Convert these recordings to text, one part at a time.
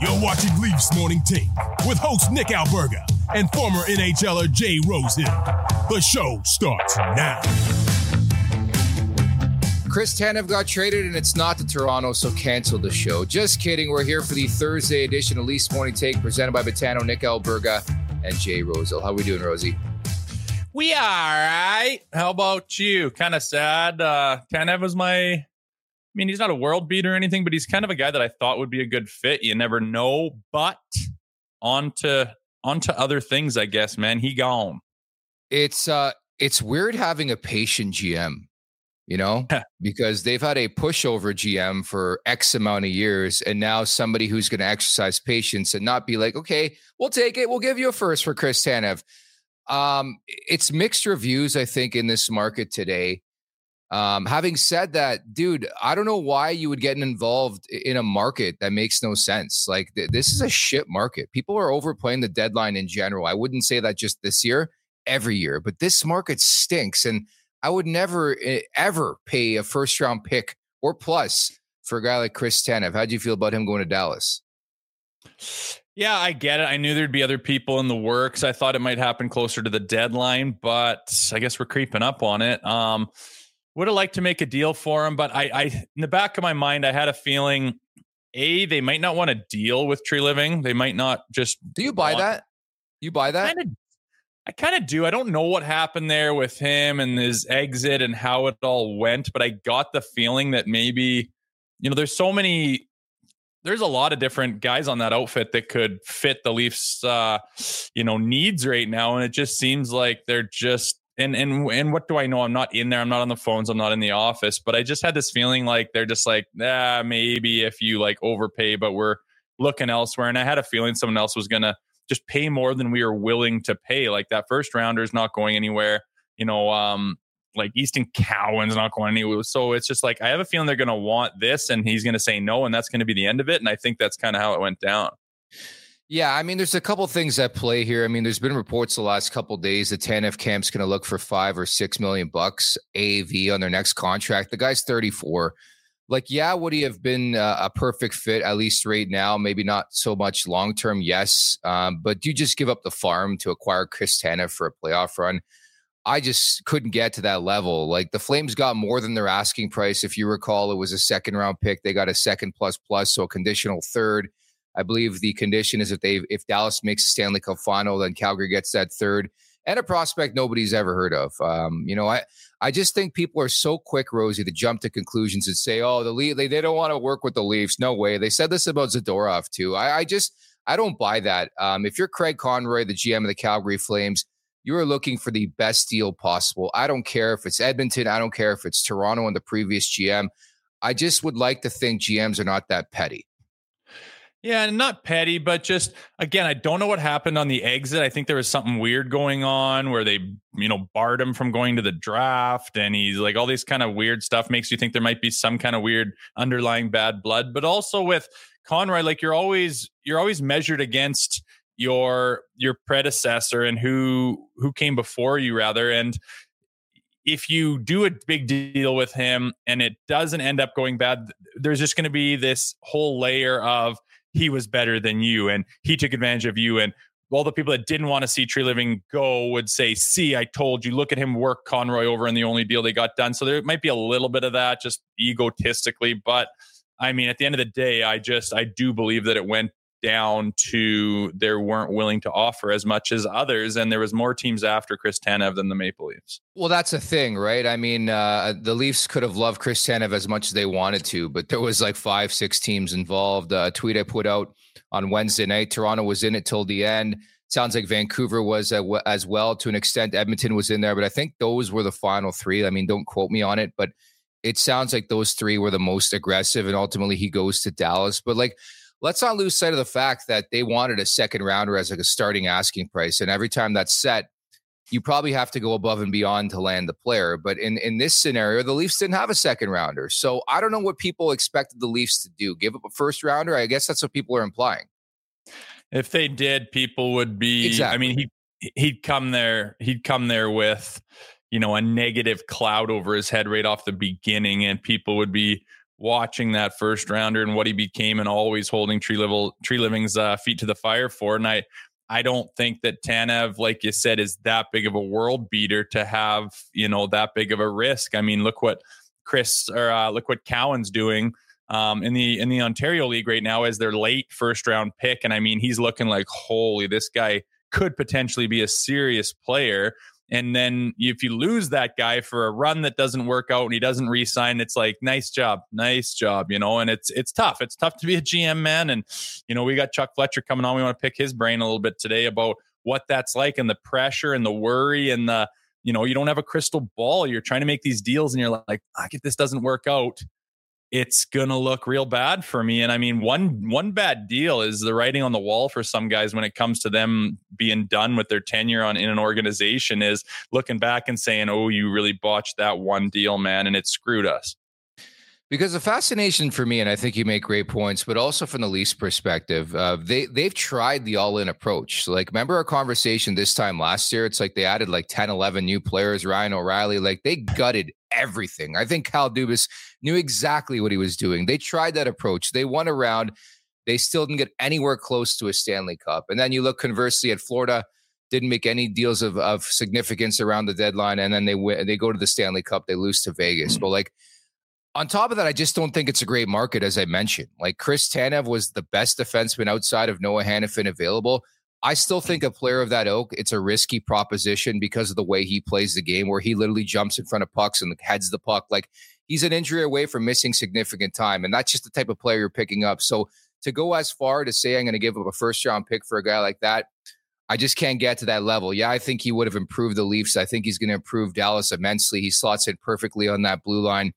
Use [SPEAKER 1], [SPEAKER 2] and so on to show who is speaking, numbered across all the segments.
[SPEAKER 1] You're watching Leafs Morning Take with host Nick Alberga and former NHLer Jay Rosehill. The show starts now.
[SPEAKER 2] Chris Tanev got traded, and it's not to Toronto, so cancel the show. Just kidding. We're here for the Thursday edition of Leafs Morning Take, presented by Betano, Nick Alberga, and Jay Rosehill. How are we doing, Rosie?
[SPEAKER 3] We are right. How about you? Kind of sad. Uh, Tanev was my. I mean, he's not a world beater or anything, but he's kind of a guy that I thought would be a good fit. You never know. But on to on to other things, I guess. Man, he gone.
[SPEAKER 2] It's uh, it's weird having a patient GM, you know, because they've had a pushover GM for X amount of years, and now somebody who's going to exercise patience and not be like, okay, we'll take it, we'll give you a first for Chris Tanev. Um, it's mixed reviews, I think, in this market today. Um, having said that, dude, I don't know why you would get involved in a market that makes no sense. Like th- this is a shit market. People are overplaying the deadline in general. I wouldn't say that just this year, every year, but this market stinks, and I would never eh, ever pay a first round pick or plus for a guy like Chris Tanev. How do you feel about him going to Dallas?
[SPEAKER 3] Yeah, I get it. I knew there'd be other people in the works. I thought it might happen closer to the deadline, but I guess we're creeping up on it. Um, would have liked to make a deal for him, but I, I, in the back of my mind, I had a feeling, a they might not want to deal with Treliving. They might not just.
[SPEAKER 2] Do you buy
[SPEAKER 3] want-
[SPEAKER 2] that? You buy that?
[SPEAKER 3] Kinda, I kind of do. I don't know what happened there with him and his exit and how it all went, but I got the feeling that maybe, you know, there's so many. There's a lot of different guys on that outfit that could fit the Leafs, uh, you know, needs right now, and it just seems like they're just and and and what do I know? I'm not in there. I'm not on the phones. I'm not in the office. But I just had this feeling like they're just like, ah, maybe if you like overpay, but we're looking elsewhere. And I had a feeling someone else was gonna just pay more than we were willing to pay. Like that first rounder is not going anywhere. You know, um, like Easton Cowan's not going anywhere. So it's just like I have a feeling they're gonna want this, and he's gonna say no, and that's gonna be the end of it. And I think that's kind of how it went down.
[SPEAKER 2] Yeah, I mean, there's a couple things at play here. I mean, there's been reports the last couple days that Tanev Camp's going to look for five or six million bucks AV on their next contract. The guy's 34. Like, yeah, would he have been uh, a perfect fit at least right now? Maybe not so much long term, yes. Um, but do you just give up the farm to acquire Chris Tanev for a playoff run? I just couldn't get to that level. Like the Flames got more than their asking price. If you recall, it was a second round pick. They got a second plus plus, so a conditional third. I believe the condition is if they if Dallas makes a Stanley Cup final, then Calgary gets that third and a prospect nobody's ever heard of. Um, you know, I I just think people are so quick, Rosie, to jump to conclusions and say, "Oh, the Leaf, they, they don't want to work with the Leafs." No way. They said this about Zadorov too. I, I just I don't buy that. Um, if you're Craig Conroy, the GM of the Calgary Flames, you are looking for the best deal possible. I don't care if it's Edmonton. I don't care if it's Toronto and the previous GM. I just would like to think GMs are not that petty.
[SPEAKER 3] Yeah, not petty, but just again, I don't know what happened on the exit. I think there was something weird going on where they, you know, barred him from going to the draft, and he's like all these kind of weird stuff makes you think there might be some kind of weird underlying bad blood. But also with Conroy, like you're always you're always measured against your your predecessor and who who came before you rather and if you do a big deal with him and it doesn't end up going bad there's just going to be this whole layer of he was better than you and he took advantage of you and all the people that didn't want to see Treliving go would say, "See, I told you. Look at him work Conroy over in the only deal they got done." So there might be a little bit of that, just egotistically. But I mean, at the end of the day, I just I do believe that it went down to they weren't willing to offer as much as others, and there was more teams after Chris Tanev than the Maple Leafs.
[SPEAKER 2] Well, that's a thing, right? I mean, uh, the Leafs could have loved Chris Tanev as much as they wanted to, but there was like five, six teams involved. Uh, a tweet I put out on Wednesday night: Toronto was in it till the end. Sounds like Vancouver was as well to an extent. Edmonton was in there, but I think those were the final three. I mean, don't quote me on it, but it sounds like those three were the most aggressive, and ultimately he goes to Dallas. But like let's not lose sight of the fact that they wanted a second rounder as like a starting asking price. And every time that's set, you probably have to go above and beyond to land the player. But in, in this scenario, the Leafs didn't have a second rounder. So I don't know what people expected the Leafs to do. Give up a first rounder? I guess that's what people are implying.
[SPEAKER 3] If they did, people would be exactly. I mean, he he'd come there, he'd come there with, you know, a negative cloud over his head right off the beginning, and people would be watching that first rounder and what he became and always holding Treliving Treliving's uh, feet to the fire for. And I, I don't think that Tanev, like you said, is that big of a world beater to have, you know, that big of a risk. I mean, look what Chris or uh, look what Cowan's doing um, in the in the Ontario League right now as their late first round pick. And I mean, he's looking like holy, this guy could potentially be a serious player. And then if you lose that guy for a run that doesn't work out and he doesn't re-sign, it's like nice job, nice job, you know. And it's it's tough. It's tough to be a GM man. And you know, we got Chuck Fletcher coming on. We want to pick his brain a little bit today about what that's like and the pressure and the worry and the you know you don't have a crystal ball. You're trying to make these deals and you're like, ah, if this doesn't work out, it's gonna look real bad for me. And I mean, one one bad deal is the writing on the wall for some guys when it comes to them being done with their tenure on in an organization is looking back and saying, "Oh, you really botched that one deal, man, and it screwed us."
[SPEAKER 2] Because the fascination for me, and I think you make great points, but also from the Leafs perspective, uh, they they've tried the all in approach. So like, remember our conversation this time last year? It's like they added like 10, 11 new players. Ryan O'Reilly, like they gutted everything. I think Kyle Dubas knew exactly what he was doing. They tried that approach. They won around. They still didn't get anywhere close to a Stanley Cup. And then you look conversely at Florida, didn't make any deals of, of significance around the deadline, and then they win, they go to the Stanley Cup. They lose to Vegas. Mm-hmm. But like on top of that, I just don't think it's a great market, as I mentioned. Like Chris Tanev was the best defenseman outside of Noah Hanifin available. I still think a player of that ilk, it's a risky proposition because of the way he plays the game, where he literally jumps in front of pucks and heads the puck. Like he's an injury away from missing significant time. And that's just the type of player you're picking up. So to go as far to say I'm going to give up a first round pick for a guy like that, I just can't get to that level. Yeah, I think he would have improved the Leafs. I think he's going to improve Dallas immensely. He slots in perfectly on that blue line.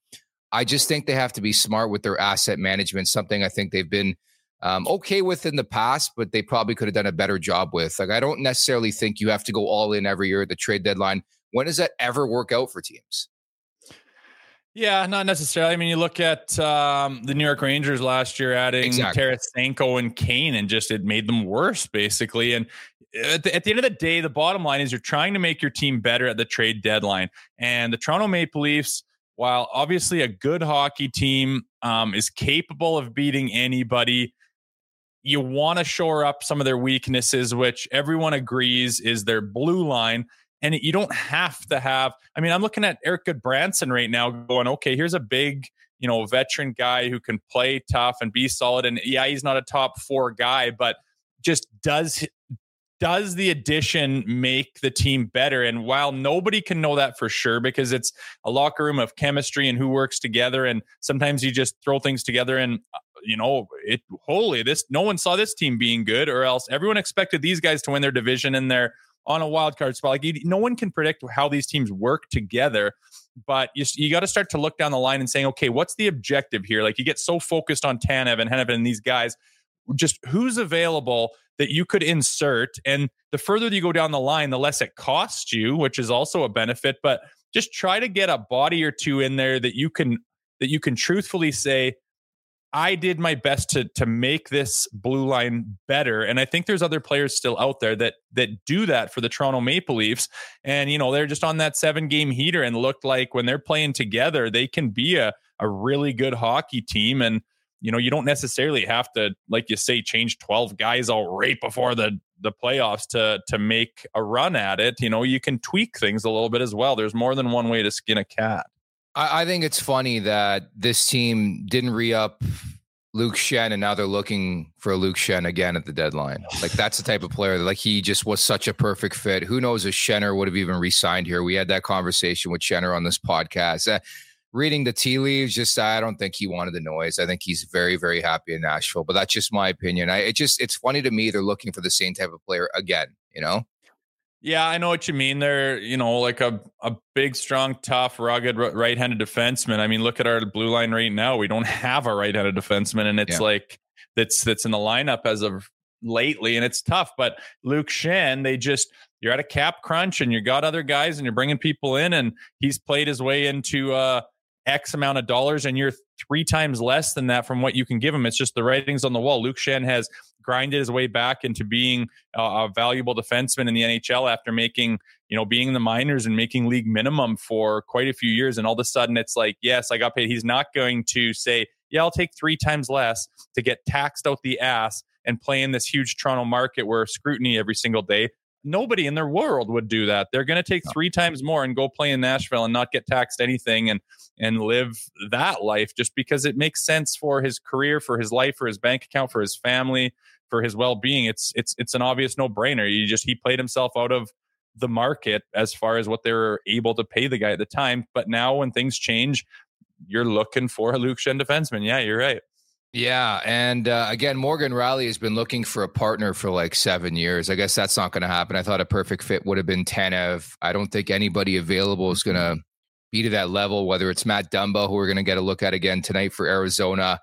[SPEAKER 2] I just think they have to be smart with their asset management, something I think they've been um, okay with in the past, but they probably could have done a better job with. Like, I don't necessarily think you have to go all in every year at the trade deadline. When does that ever work out for teams?
[SPEAKER 3] Yeah, not necessarily. I mean, you look at um, the New York Rangers last year adding exactly. Tarasenko and Kane, and just it made them worse, basically. And at the, at the, end of the day, the bottom line is you're trying to make your team better at the trade deadline. And the Toronto Maple Leafs while obviously a good hockey team um, is capable of beating anybody, you want to shore up some of their weaknesses, which everyone agrees is their blue line. And you don't have to have, I mean, I'm looking at Eric Gudbranson right now going, okay, here's a big, you know, veteran guy who can play tough and be solid. And yeah, he's not a top four guy, but just does does the addition make the team better? And while nobody can know that for sure because it's a locker room of chemistry and who works together, and sometimes you just throw things together and uh, you know it. Holy, this no one saw this team being good, or else everyone expected these guys to win their division and they're on a wild card spot. Like you, no one can predict how these teams work together but you, you got to start to look down the line and saying, okay, what's the objective here? Like you get so focused on Tanev and Hanifin and these guys, just who's available that you could insert. And the further you go down the line, the less it costs you, which is also a benefit. But just try to get a body or two in there that you can that you can truthfully say, I did my best to to make this blue line better, and I think there's other players still out there that that do that for the Toronto Maple Leafs. And you know they're just on that seven game heater and looked like when they're playing together, they can be a a really good hockey team. And you know you don't necessarily have to, like you say, change twelve guys all right before the the playoffs to to make a run at it. You know you can tweak things a little bit as well. There's more than one way to skin a cat.
[SPEAKER 2] I, I think it's funny that this team didn't re up Luke Schenn and now they're looking for Luke Schenn again at the deadline. Like that's the type of player that like he just was such a perfect fit. Who knows if Schenner would have even re-signed here? We had that conversation with Schenner on this podcast. Uh, reading the tea leaves, just I don't think he wanted the noise. I think he's very, very happy in Nashville. But that's just my opinion. I it just it's funny to me they're looking for the same type of player again, you know?
[SPEAKER 3] Yeah, I know what you mean. They're, you know, like a, a big, strong, tough, rugged right handed defenseman. I mean, look at our blue line right now. We don't have a right handed defenseman, and it's yeah. like that's that's in the lineup as of lately, and it's tough. But Luke Schenn, they just you're at a cap crunch, and you got other guys, and you're bringing people in, and he's played his way into uh X amount of dollars, and you're three times less than that from what you can give him. It's just the writings on the wall. Luke Schenn has grinded his way back into being a, a, valuable defenseman in the NHL after making, you know, being in the minors and making league minimum for quite a few years. And all of a sudden it's like, yes, I got paid. He's not going to say, yeah, I'll take three times less to get taxed out the ass and play in this huge Toronto market where scrutiny every single day. Nobody in their world would do that. They're going to take three times more and go play in Nashville and not get taxed anything and and live that life just because it makes sense for his career, for his life, for his bank account, for his family for his well-being. It's it's it's an obvious no-brainer. You just he played himself out of the market as far as what they were able to pay the guy at the time. But now when things change you're looking for a Luke Schenn defenseman. Yeah you're right
[SPEAKER 2] yeah, and uh, again, Morgan Rielly has been looking for a partner for like seven years. I guess that's not going to happen. I thought a perfect fit would have been Tanev. I don't think anybody available is going to be to that level. Whether it's Matt Dumba, who we're going to get a look at again tonight for Arizona,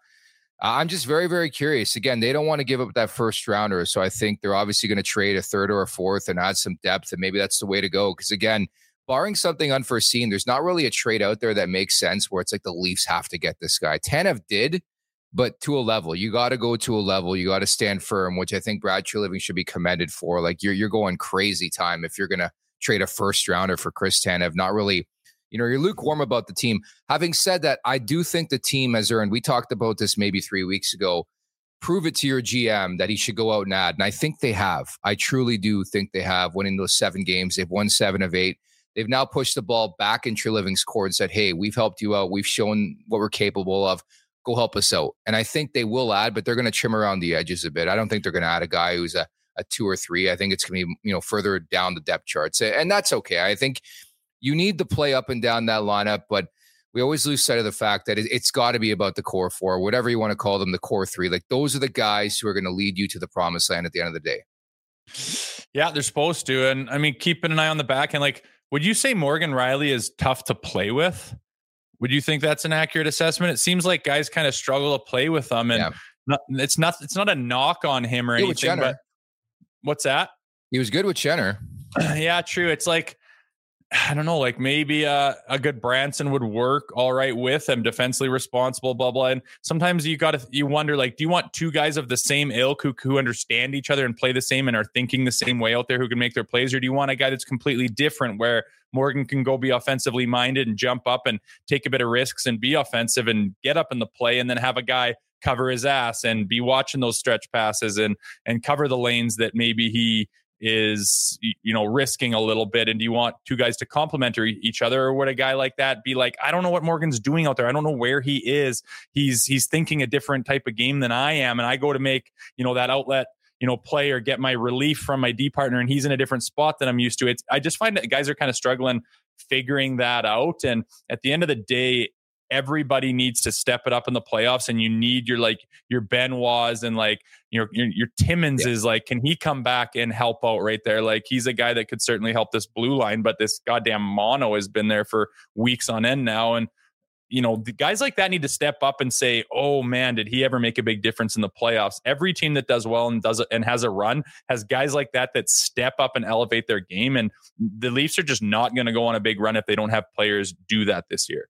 [SPEAKER 2] I'm just very, very curious. Again, they don't want to give up that first rounder. So I think they're obviously going to trade a third or a fourth and add some depth. And maybe that's the way to go. Because again, barring something unforeseen, there's not really a trade out there that makes sense where it's like the Leafs have to get this guy. Tanev did, but to a level. You got to go to a level. You got to stand firm, which I think Brad Treliving should be commended for. Like you're you're going crazy time if you're to trade a first rounder for Chris Tanev. Not really you know, you're lukewarm about the team. Having said that, I do think the team has earned, we talked about this maybe three weeks ago. Prove it to your GM that he should go out and add. And I think they have. I truly do think they have winning those seven games. They've won seven of eight. They've now pushed the ball back in Treliving's court and said, Hey, we've helped you out. We've shown what we're capable of. Go help us out. And I think they will add, but they're going to trim around the edges a bit. I don't think they're going to add a guy who's a, a two or three. I think it's going to be, you know, further down the depth charts. And that's okay. I think you need to play up and down that lineup, but we always lose sight of the fact that it, has got to be about the core four, whatever you want to call them, the core three. Like those are the guys who are going to lead you to the promised land at the end of the day.
[SPEAKER 3] Yeah, they're supposed to. And I mean, keeping an eye on the back and like, would you say Morgan Rielly is tough to play with? Would you think that's an accurate assessment? It seems like guys kind of struggle to play with them, and yeah. not, it's not it's not a knock on him or anything. But what's that?
[SPEAKER 2] He was good with Schenner.
[SPEAKER 3] yeah, true. It's like I don't know, like maybe uh, a Gudbranson would work all right with him, defensively responsible, blah blah. And sometimes you got to you wonder, like, do you want two guys of the same ilk who who understand each other and play the same and are thinking the same way out there who can make their plays, or do you want a guy that's completely different where Morgan can go be offensively minded and jump up and take a bit of risks and be offensive and get up in the play, and then have a guy cover his ass and be watching those stretch passes and and cover the lanes that maybe he is you know risking a little bit and do you want two guys to complement each other or would a guy like that be like i don't know what morgan's doing out there i don't know where he is he's he's thinking a different type of game than i am and i go to make you know that outlet you know, play or get my relief from my D partner and he's in a different spot than I'm used to. It's I just find that guys are kind of struggling figuring that out. And at the end of the day, everybody needs to step it up in the playoffs and you need your like your Benoit's and like your your, your Timmins yeah. is like can he come back and help out right there like he's a guy that could certainly help this blue line but this goddamn mono has been there for weeks on end now and you know, the guys like that need to step up and say, "Oh man, did he ever make a big difference in the playoffs?" Every team that does well and does it and has a run has guys like that that step up and elevate their game. And the Leafs are just not going to go on a big run if they don't have players do that this year.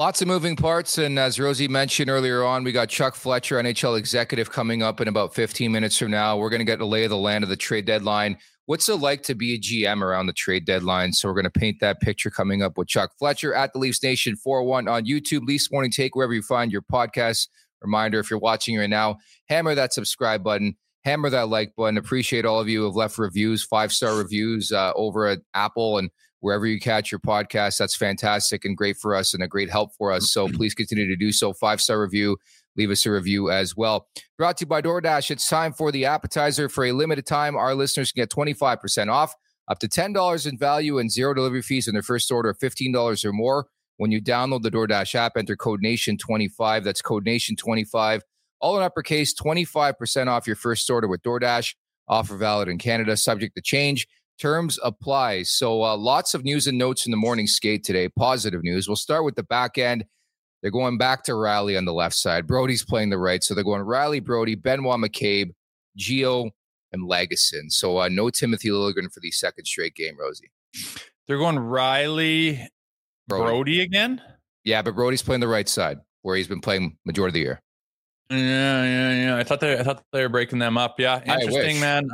[SPEAKER 2] Lots of moving parts. And as Rosie mentioned earlier on, we got Chuck Fletcher, NHL executive, coming up in about 15 minutes from now. We're going to get a lay of the land of the trade deadline. What's it like to be a GM around the trade deadline? So we're going to paint that picture coming up with Chuck Fletcher at the Leafs Nation 401 on YouTube, Leafs Morning Take, wherever you find your podcast. Reminder if you're watching right now, hammer that subscribe button, hammer that like button. Appreciate all of you who have left reviews, five star reviews uh, over at Apple and wherever you catch your podcast. That's fantastic and great for us and a great help for us. So please continue to do so. Five star review leave us a review as well. Brought to you by DoorDash. It's time for the appetizer. For a limited time, our listeners can get 25% off, up to $10 in value, and zero delivery fees on their first order of $15 or more. When you download the DoorDash app, enter code NATION25. That's code NATION25. All in uppercase, 25% off your first order with DoorDash. Offer valid in Canada, subject to change. Terms apply. So, uh, lots of news and notes in the morning skate today. Positive news. We'll start with the back end. They're going back to Rielly on the left side. Brodie's playing the right. So they're going Rielly, Brodie, Benoit McCabe, Gio, and Lagesson. So uh, no Timothy Liljegren for the second straight game, Rosie.
[SPEAKER 3] They're going Rielly, Brody. Brodie again?
[SPEAKER 2] Yeah, but Brodie's playing the right side where he's been playing majority of the year.
[SPEAKER 3] Yeah, yeah, yeah. I thought they, I thought they were breaking them up. Yeah, interesting, man.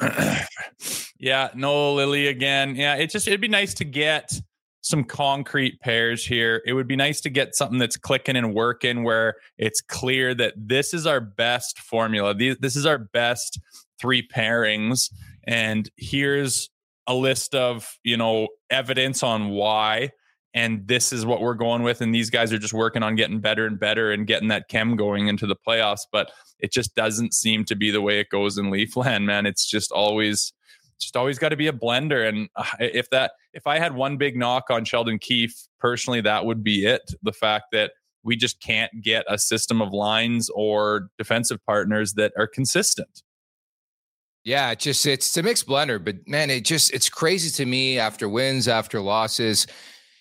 [SPEAKER 3] Uh, yeah, no Lily again. Yeah, it just it'd be nice to get some concrete pairs here. It would be nice to get something that's clicking and working where it's clear that this is our best formula. This is our best three pairings. And here's a list of, you know, evidence on why. And this is what we're going with. And these guys are just working on getting better and better and getting that chem going into the playoffs. But it just doesn't seem to be the way it goes in Leafland, man. It's just always just always got to be a blender. And uh, if that, if I had one big knock on Sheldon Keefe personally, that would be it. The fact that we just can't get a system of lines or defensive partners that are consistent.
[SPEAKER 2] Yeah, it just it's a mixed blender, but man, it just it's crazy to me after wins, after losses.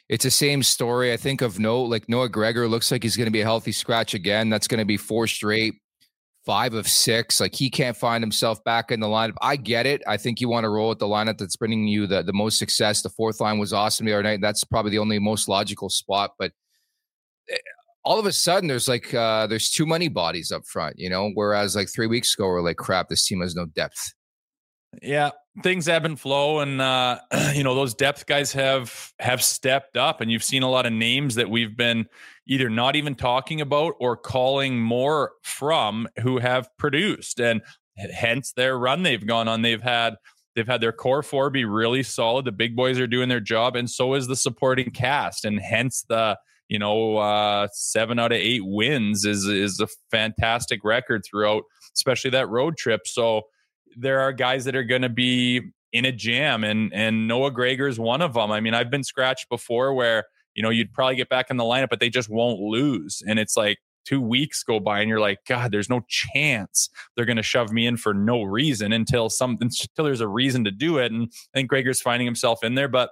[SPEAKER 2] It's the same story. I think of no like Noah Gregor looks like he's going to be a healthy scratch again. That's going to be four straight five of six. Like he can't find himself back in the lineup. I get it. I think you want to roll with the lineup that's bringing you the, the most success. The fourth line was awesome the other night. That's probably the only most logical spot. But eh, all of a sudden, there's like uh, there's too many bodies up front, you know. Whereas like three weeks ago, we're like, crap, this team has no depth.
[SPEAKER 3] Yeah, things ebb and flow, and uh, you know those depth guys have have stepped up, and you've seen a lot of names that we've been either not even talking about or calling more from who have produced, and hence their run they've gone on. They've had they've had their core four be really solid. The big boys are doing their job, and so is the supporting cast, and hence the you know uh, seven out of eight wins is is a fantastic record throughout, especially that road trip. So there are guys that are going to be in a jam, and and Noah Gregor is one of them. I mean, I've been scratched before where you know you'd probably get back in the lineup, but they just won't lose, and it's like two weeks go by and you're like god there's no chance they're going to shove me in for no reason until something until there's a reason to do it and i think gregor's finding himself in there but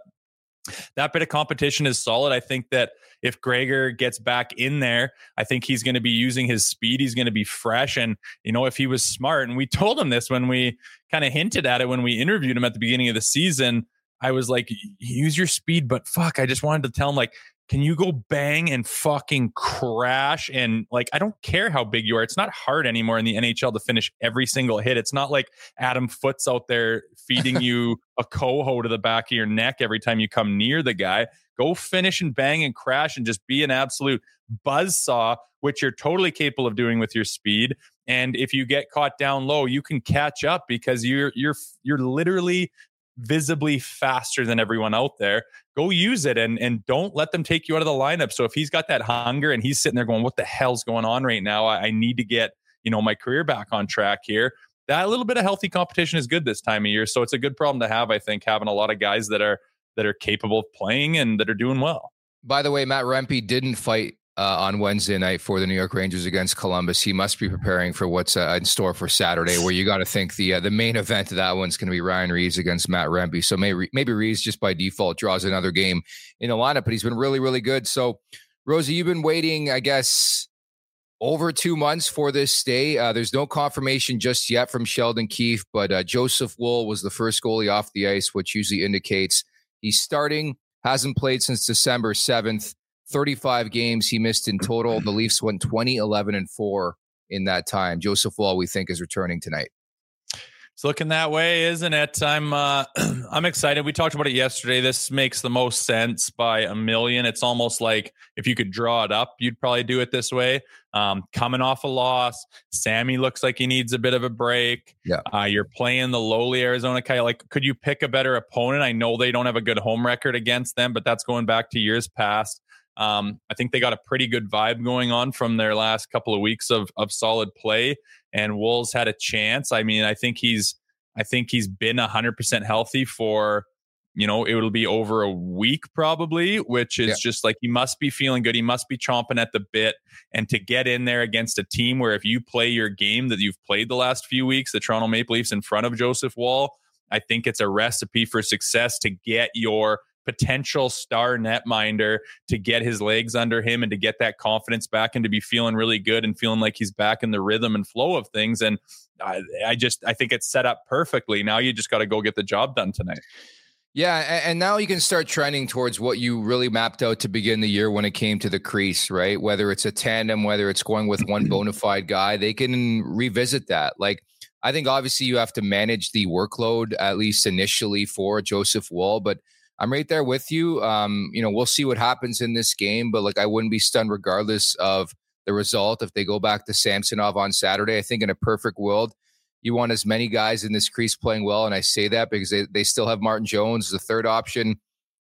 [SPEAKER 3] that bit of competition is solid. I think that if Gregor gets back in there, I think he's going to be using his speed. He's going to be fresh. And, you know, if he was smart, and we told him this when we kind of hinted at it when we interviewed him at the beginning of the season, I was like, use your speed, but fuck, I just wanted to tell him, like, can you go bang and fucking crash? And like, I don't care how big you are. It's not hard anymore in the NHL to finish every single hit. It's not like Adam Foote's out there feeding you a coho to the back of your neck every time you come near the guy. Go finish and bang and crash and just be an absolute buzz saw, which you're totally capable of doing with your speed. And if you get caught down low, you can catch up because you're you're you're literally visibly faster than everyone out there. Go use it and and don't let them take you out of the lineup. So if he's got that hunger and he's sitting there going, "What the hell's going on right now? I, I need to get you know my career back on track here." that little bit of healthy competition is good this time of year. So it's a good problem to have, I think, having a lot of guys that are that are capable of playing and that are doing well.
[SPEAKER 2] By the way, Matt Rempe didn't fight uh, on Wednesday night for the New York Rangers against Columbus. He must be preparing for what's uh, in store for Saturday, where you got to think the uh, the main event of that one's going to be Ryan Reaves against Matt Rempe. So maybe maybe Reaves just by default draws another game in the lineup, but he's been really really good. So Rosie, you've been waiting, I guess, over two months for this day. Uh, there's no confirmation just yet from Sheldon Keefe, but uh, Joseph Woll was the first goalie off the ice, which usually indicates he's starting. Hasn't played since December 7th. 35 games he missed in total. The Leafs went 20, 11, and 4 in that time. Joseph Woll, we think, is returning tonight.
[SPEAKER 3] It's looking that way, isn't it? I'm uh, I'm excited. We talked about it yesterday. This makes the most sense by a million. It's almost like if you could draw it up, you'd probably do it this way. Um, coming off a loss, Sammy looks like he needs a bit of a break.
[SPEAKER 2] Yeah,
[SPEAKER 3] uh, you're playing the lowly Arizona Coyotes. Like, could you pick a better opponent? I know they don't have a good home record against them, but that's going back to years past. Um, I think they got a pretty good vibe going on from their last couple of weeks of of solid play, and Wolves had a chance. I mean, I think he's I think he's been hundred percent healthy for you know it'll be over a week probably, which is yeah. just like he must be feeling good. He must be chomping at the bit, and to get in there against a team where if you play your game that you've played the last few weeks, the Toronto Maple Leafs in front of Joseph Woll I think it's a recipe for success to get your potential star netminder to get his legs under him and to get that confidence back and to be feeling really good and feeling like he's back in the rhythm and flow of things. And I, I just I think it's set up perfectly. Now you just got to go get the job done tonight.
[SPEAKER 2] Yeah, and now you can start trending towards what you really mapped out to begin the year when it came to the crease, right? Whether it's a tandem, whether it's going with one bona fide guy, they can revisit that. Like, I think obviously you have to manage the workload at least initially for Joseph Woll, but I'm right there with you. Um, you know, we'll see what happens in this game, but like I wouldn't be stunned regardless of the result if they go back to Samsonov on Saturday. I think in a perfect world, you want as many guys in this crease playing well. And I say that because they, they still have Martin Jones, the third option.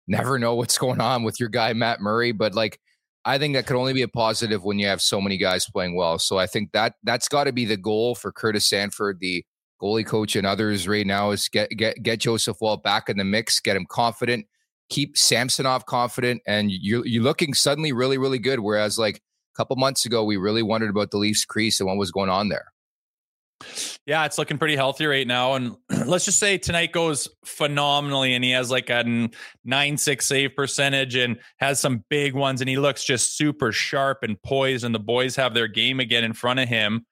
[SPEAKER 2] Never know what's going on with your guy, Matt Murray. But like, I think that could only be a positive when you have so many guys playing well. So I think that that's got to be the goal for Curtis Sanford, the goalie coach and others right now is get get get Joseph Woll back in the mix, get him confident, keep Samsonov confident, and you're you're looking suddenly really really good. Whereas like a couple months ago, we really wondered about the Leafs crease and what was going on there.
[SPEAKER 3] Yeah, it's looking pretty healthy right now. And let's just say tonight goes phenomenally and he has like a nine six save percentage and has some big ones and he looks just super sharp and poised and the boys have their game again in front of him.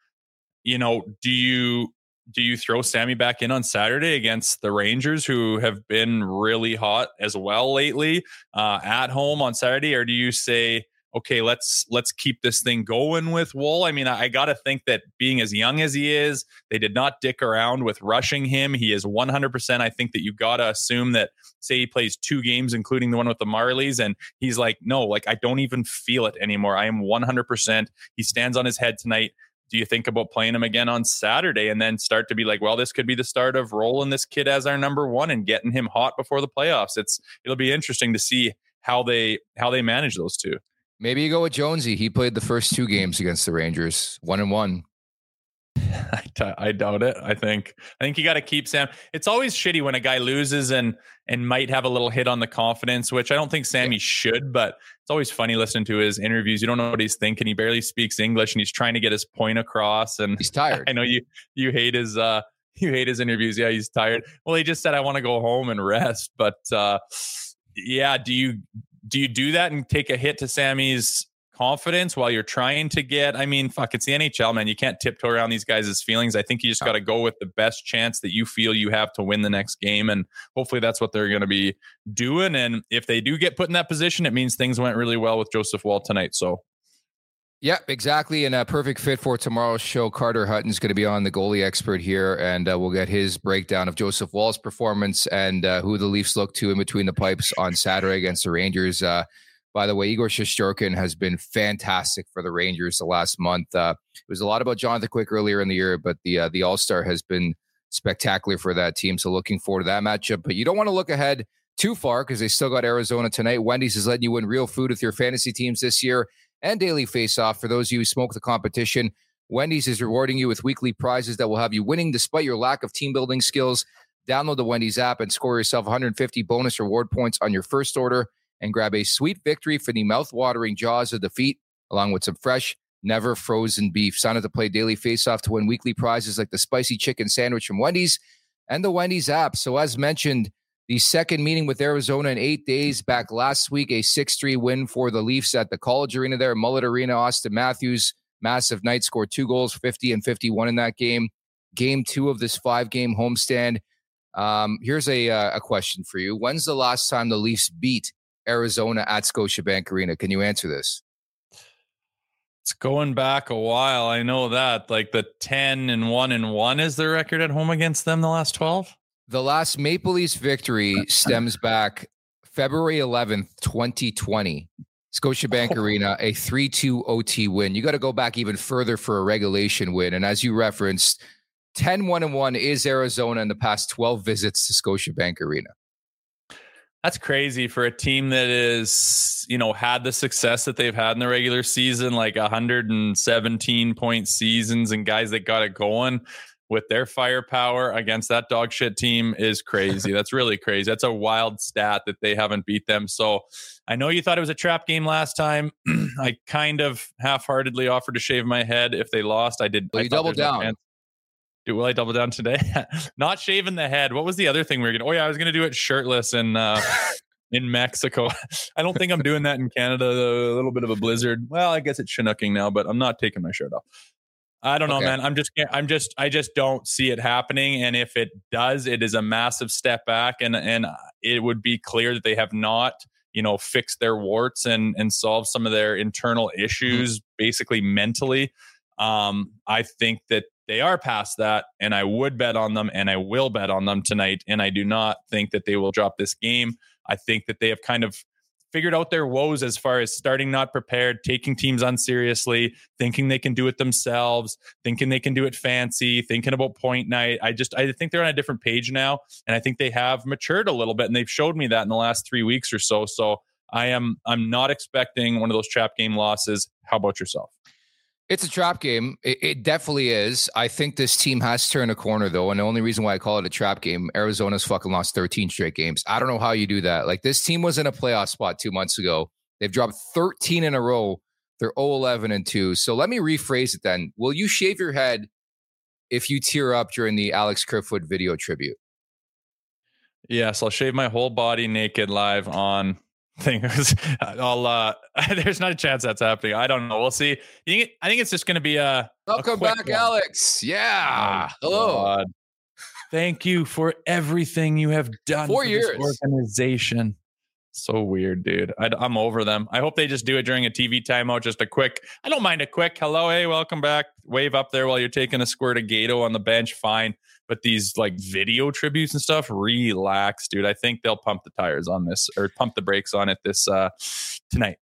[SPEAKER 3] You know, do you do you throw Sammy back in on Saturday against the Rangers, who have been really hot as well lately, uh, at home on Saturday, or do you say, okay, let's let's keep this thing going with Woll? I mean, I, I got to think that being as young as he is, they did not dick around with rushing him. He is 100%. I think that you got to assume that, say, he plays two games, including the one with the Marlies, and he's like, no, like I don't even feel it anymore. I am 100%. He stands on his head tonight do you think about playing him again on Saturday and then start to be like, well, this could be the start of rolling this kid as our number one and getting him hot before the playoffs? It's it'll be interesting to see how they how they manage those two.
[SPEAKER 2] Maybe you go with Jonesy. He played the first two games against the Rangers, one and one.
[SPEAKER 3] I, t- I doubt it. I think I think you got to keep Sam. It's always shitty when a guy loses and and might have a little hit on the confidence, which I don't think Sammy yeah. should. But it's always funny listening to his interviews. You don't know what he's thinking. He barely speaks English, and he's trying to get his point across. And
[SPEAKER 2] he's tired.
[SPEAKER 3] I know you you hate his uh you hate his interviews. Yeah, he's tired. Well, he just said I want to go home and rest. But uh yeah, do you do you do that and take a hit to Sammy's confidence while you're trying to get i mean fuck it's the nhl man you can't tiptoe around these guys' feelings i think you just got to go with the best chance that you feel you have to win the next game and hopefully that's what they're going to be doing and if they do get put in that position it means things went really well with joseph woll tonight so
[SPEAKER 2] yeah, exactly. And a perfect fit for tomorrow's show. Carter Hutton's going to be on the goalie expert here, and uh, we'll get his breakdown of Joseph Woll's performance and uh, who the Leafs look to in between the pipes on Saturday against the Rangers. Uh, by the way, Igor Shesterkin has been fantastic for the Rangers the last month. Uh, it was a lot about Jonathan Quick earlier in the year, but the uh, the All Star has been spectacular for that team. So looking forward to that matchup. But you don't want to look ahead too far because they still got Arizona tonight. Wendy's is letting you win real food with your fantasy teams this year and daily face off for those of you who smoke the competition. Wendy's is rewarding you with weekly prizes that will have you winning despite your lack of team building skills. Download the Wendy's app and score yourself 150 bonus reward points on your first order and grab a sweet victory for the mouth-watering jaws of defeat, along with some fresh, never frozen beef. Sign up to play daily face-off to win weekly prizes like the spicy chicken sandwich from Wendy's and the Wendy's app. So as mentioned, the second meeting with Arizona in eight days back last week, a 6-3 win for the Leafs at the College Arena there, Mullet Arena, Austin Matthews massive night, scored two goals, 50 and 51 in that game. Game two of this five game homestand. Um, here's a, uh, a question for you. When's the last time the Leafs beat Arizona at Scotiabank Arena? Can you answer this?
[SPEAKER 3] It's going back a while. I know that. Like the 10 and 1 and 1 is the record at home against them the last 12?
[SPEAKER 2] The last Maple Leafs victory uh, uh. stems back February 11th, 2020. Scotiabank oh. Arena, a 3 2 OT win. You got to go back even further for a regulation win. And as you referenced, 10 1 and 1 is Arizona in the past 12 visits to Scotiabank Arena.
[SPEAKER 3] That's crazy for a team that is, you know, had the success that they've had in the regular season, like 117 point seasons and guys that got it going with their firepower against that dog shit team is crazy. That's really crazy. That's a wild stat that they haven't beat them. So I know you thought it was a trap game last time. I kind of half heartedly offered to shave my head if they lost. I did.
[SPEAKER 2] Well,
[SPEAKER 3] I
[SPEAKER 2] you doubled down.
[SPEAKER 3] Do will I double down today? Not shaving the head. What was the other thing we were gonna? Oh yeah, I was gonna do it shirtless and uh, in Mexico. I don't think I'm doing that in Canada. Though a little bit of a blizzard. Well, I guess it's Chinooking now, but I'm not taking my shirt off. I don't know, okay. man. I'm just, I'm just, I just don't see it happening. And if it does, it is a massive step back, and and it would be clear that they have not, you know, fixed their warts and and solved some of their internal mm-hmm. issues, mm-hmm. basically mentally. Um, I think that they are past that, and I would bet on them, and I will bet on them tonight. And I do not think that they will drop this game. I think that they have kind of figured out their woes as far as starting not prepared, taking teams unseriously, thinking they can do it themselves, thinking they can do it fancy, thinking about point night. I just I think they're on a different page now, and I think they have matured a little bit, and they've showed me that in the last three weeks or so. So I am I'm not expecting one of those trap game losses. How about yourself?
[SPEAKER 2] It's a trap game. It, it, definitely is. I think this team has turned a corner, though. And the only reason why I call it a trap game, Arizona's fucking lost 13 straight games. I don't know how you do that. Like, this team was in a playoff spot two months ago. They've dropped 13 in a row. They're 0 11 and 2. So let me rephrase it then. Will you shave your head if you tear up during the Alex Kerfoot video tribute?
[SPEAKER 3] Yes, I'll shave my whole body naked live on thing. I'll uh there's not a chance that's happening. I don't know. We'll see. I think it's just gonna be a
[SPEAKER 2] welcome a back, one. Alex. Yeah. Oh, Hello. God.
[SPEAKER 3] Thank you for everything you have done
[SPEAKER 2] Four
[SPEAKER 3] for
[SPEAKER 2] years.
[SPEAKER 3] organization. So weird, dude. I, am over them. I hope they just do it during a TV timeout. Just a quick. I don't mind a quick hello, hey, welcome back. Wave up there while you're taking a squirt of Gato on the bench. Fine. But these like video tributes and stuff, relax, dude. I think they'll pump the tires on this or pump the brakes on it this uh tonight.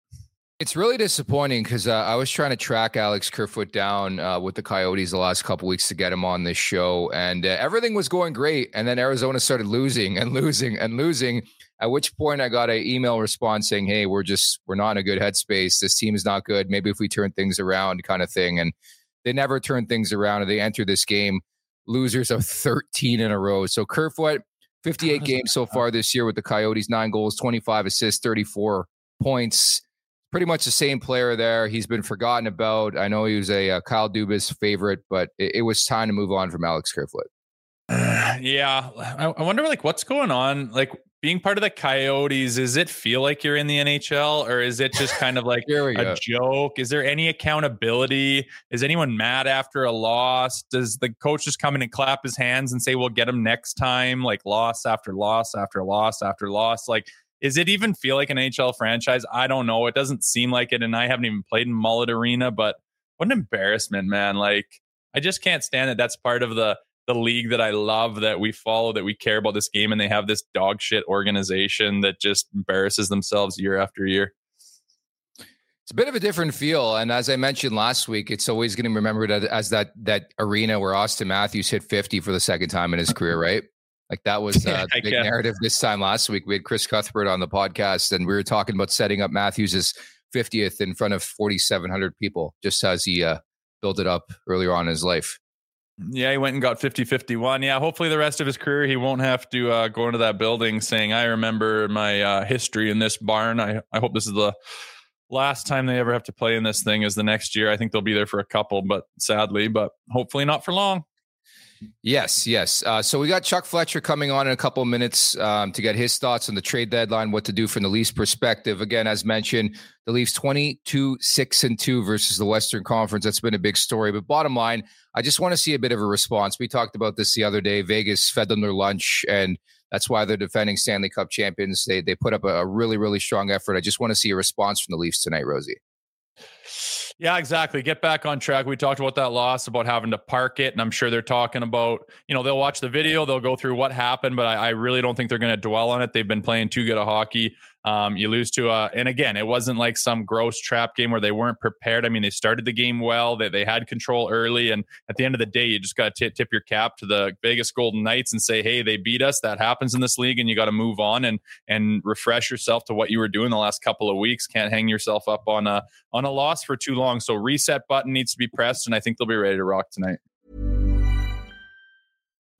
[SPEAKER 2] It's really disappointing because uh, I was trying to track Alex Kerfoot down uh, with the Coyotes the last couple weeks to get him on this show, and uh, everything was going great. And then Arizona started losing and losing and losing. At which point, I got an email response saying, "Hey, we're just we're not in a good headspace. This team is not good. Maybe if we turn things around, kind of thing." And they never turned things around, and they entered this game losers of 13 in a row. So Kerfoot, 58 games so far this year with the Coyotes, nine goals, 25 assists, 34 points. Pretty much the same player there. He's been forgotten about. I know he was a, a Kyle Dubas favorite, but it, it, was time to move on from Alex Kerfoot.
[SPEAKER 3] Uh, yeah, I, I wonder like what's going on. Like being part of the Coyotes, does it feel like you're in the NHL or is it just kind of like a go. joke? Is there any accountability? Is anyone mad after a loss? Does the coach just come in and clap his hands and say, we'll get him next time? Like loss after loss after loss after loss. Like, is it even feel like an NHL franchise? I don't know. It doesn't seem like it. And I haven't even played in Mullet Arena, but what an embarrassment, man. Like, I just can't stand that that's part of the the league that I love, that we follow, that we care about this game, and they have this dog shit organization that just embarrasses themselves year after year.
[SPEAKER 2] It's a bit of a different feel, and as I mentioned last week, it's always going to be remembered as that that arena where Austin Matthews hit 50 for the second time in his career, right? Like that was uh, the big narrative this time last week. We had Chris Cuthbert on the podcast, and we were talking about setting up Matthews's 50th in front of 4,700 people, just as he uh, built it up earlier on in his life.
[SPEAKER 3] Yeah, he went and got 50 51. Yeah, hopefully the rest of his career he won't have to uh, go into that building saying, I remember my uh, history in this barn. I, I hope this is the last time they ever have to play in this thing is the next year. I think they'll be there for a couple, but sadly, but hopefully not for long.
[SPEAKER 2] Yes, yes. Uh, so we got Chuck Fletcher coming on in a couple of minutes um, to get his thoughts on the trade deadline, what to do from the Leafs perspective. Again, as mentioned, the Leafs 22 6 and 2 versus the Western Conference. That's been a big story. But bottom line, I just want to see a bit of a response. We talked about this the other day. Vegas fed them their lunch, and that's why they're defending Stanley Cup champions. They, they put up a, a really, really strong effort. I just want to see a response from the Leafs tonight, Rosie.
[SPEAKER 3] Yeah, exactly. Get back on track. We talked about that loss, about having to park it, and I'm sure they're talking about, you know, they'll watch the video, they'll go through what happened, but I, I really don't think they're going to dwell on it. They've been playing too good a hockey. Um, you lose to a, and again, it wasn't like some gross trap game where they weren't prepared. I mean, they started the game well, they, they had control early. And at the end of the day, you just got to tip your cap to the Vegas Golden Knights and say, hey, they beat us. That happens in this league, and you got to move on and and refresh yourself to what you were doing the last couple of weeks. Can't hang yourself up on a on a loss for too long. So reset button needs to be pressed, and I think they'll be ready to rock tonight.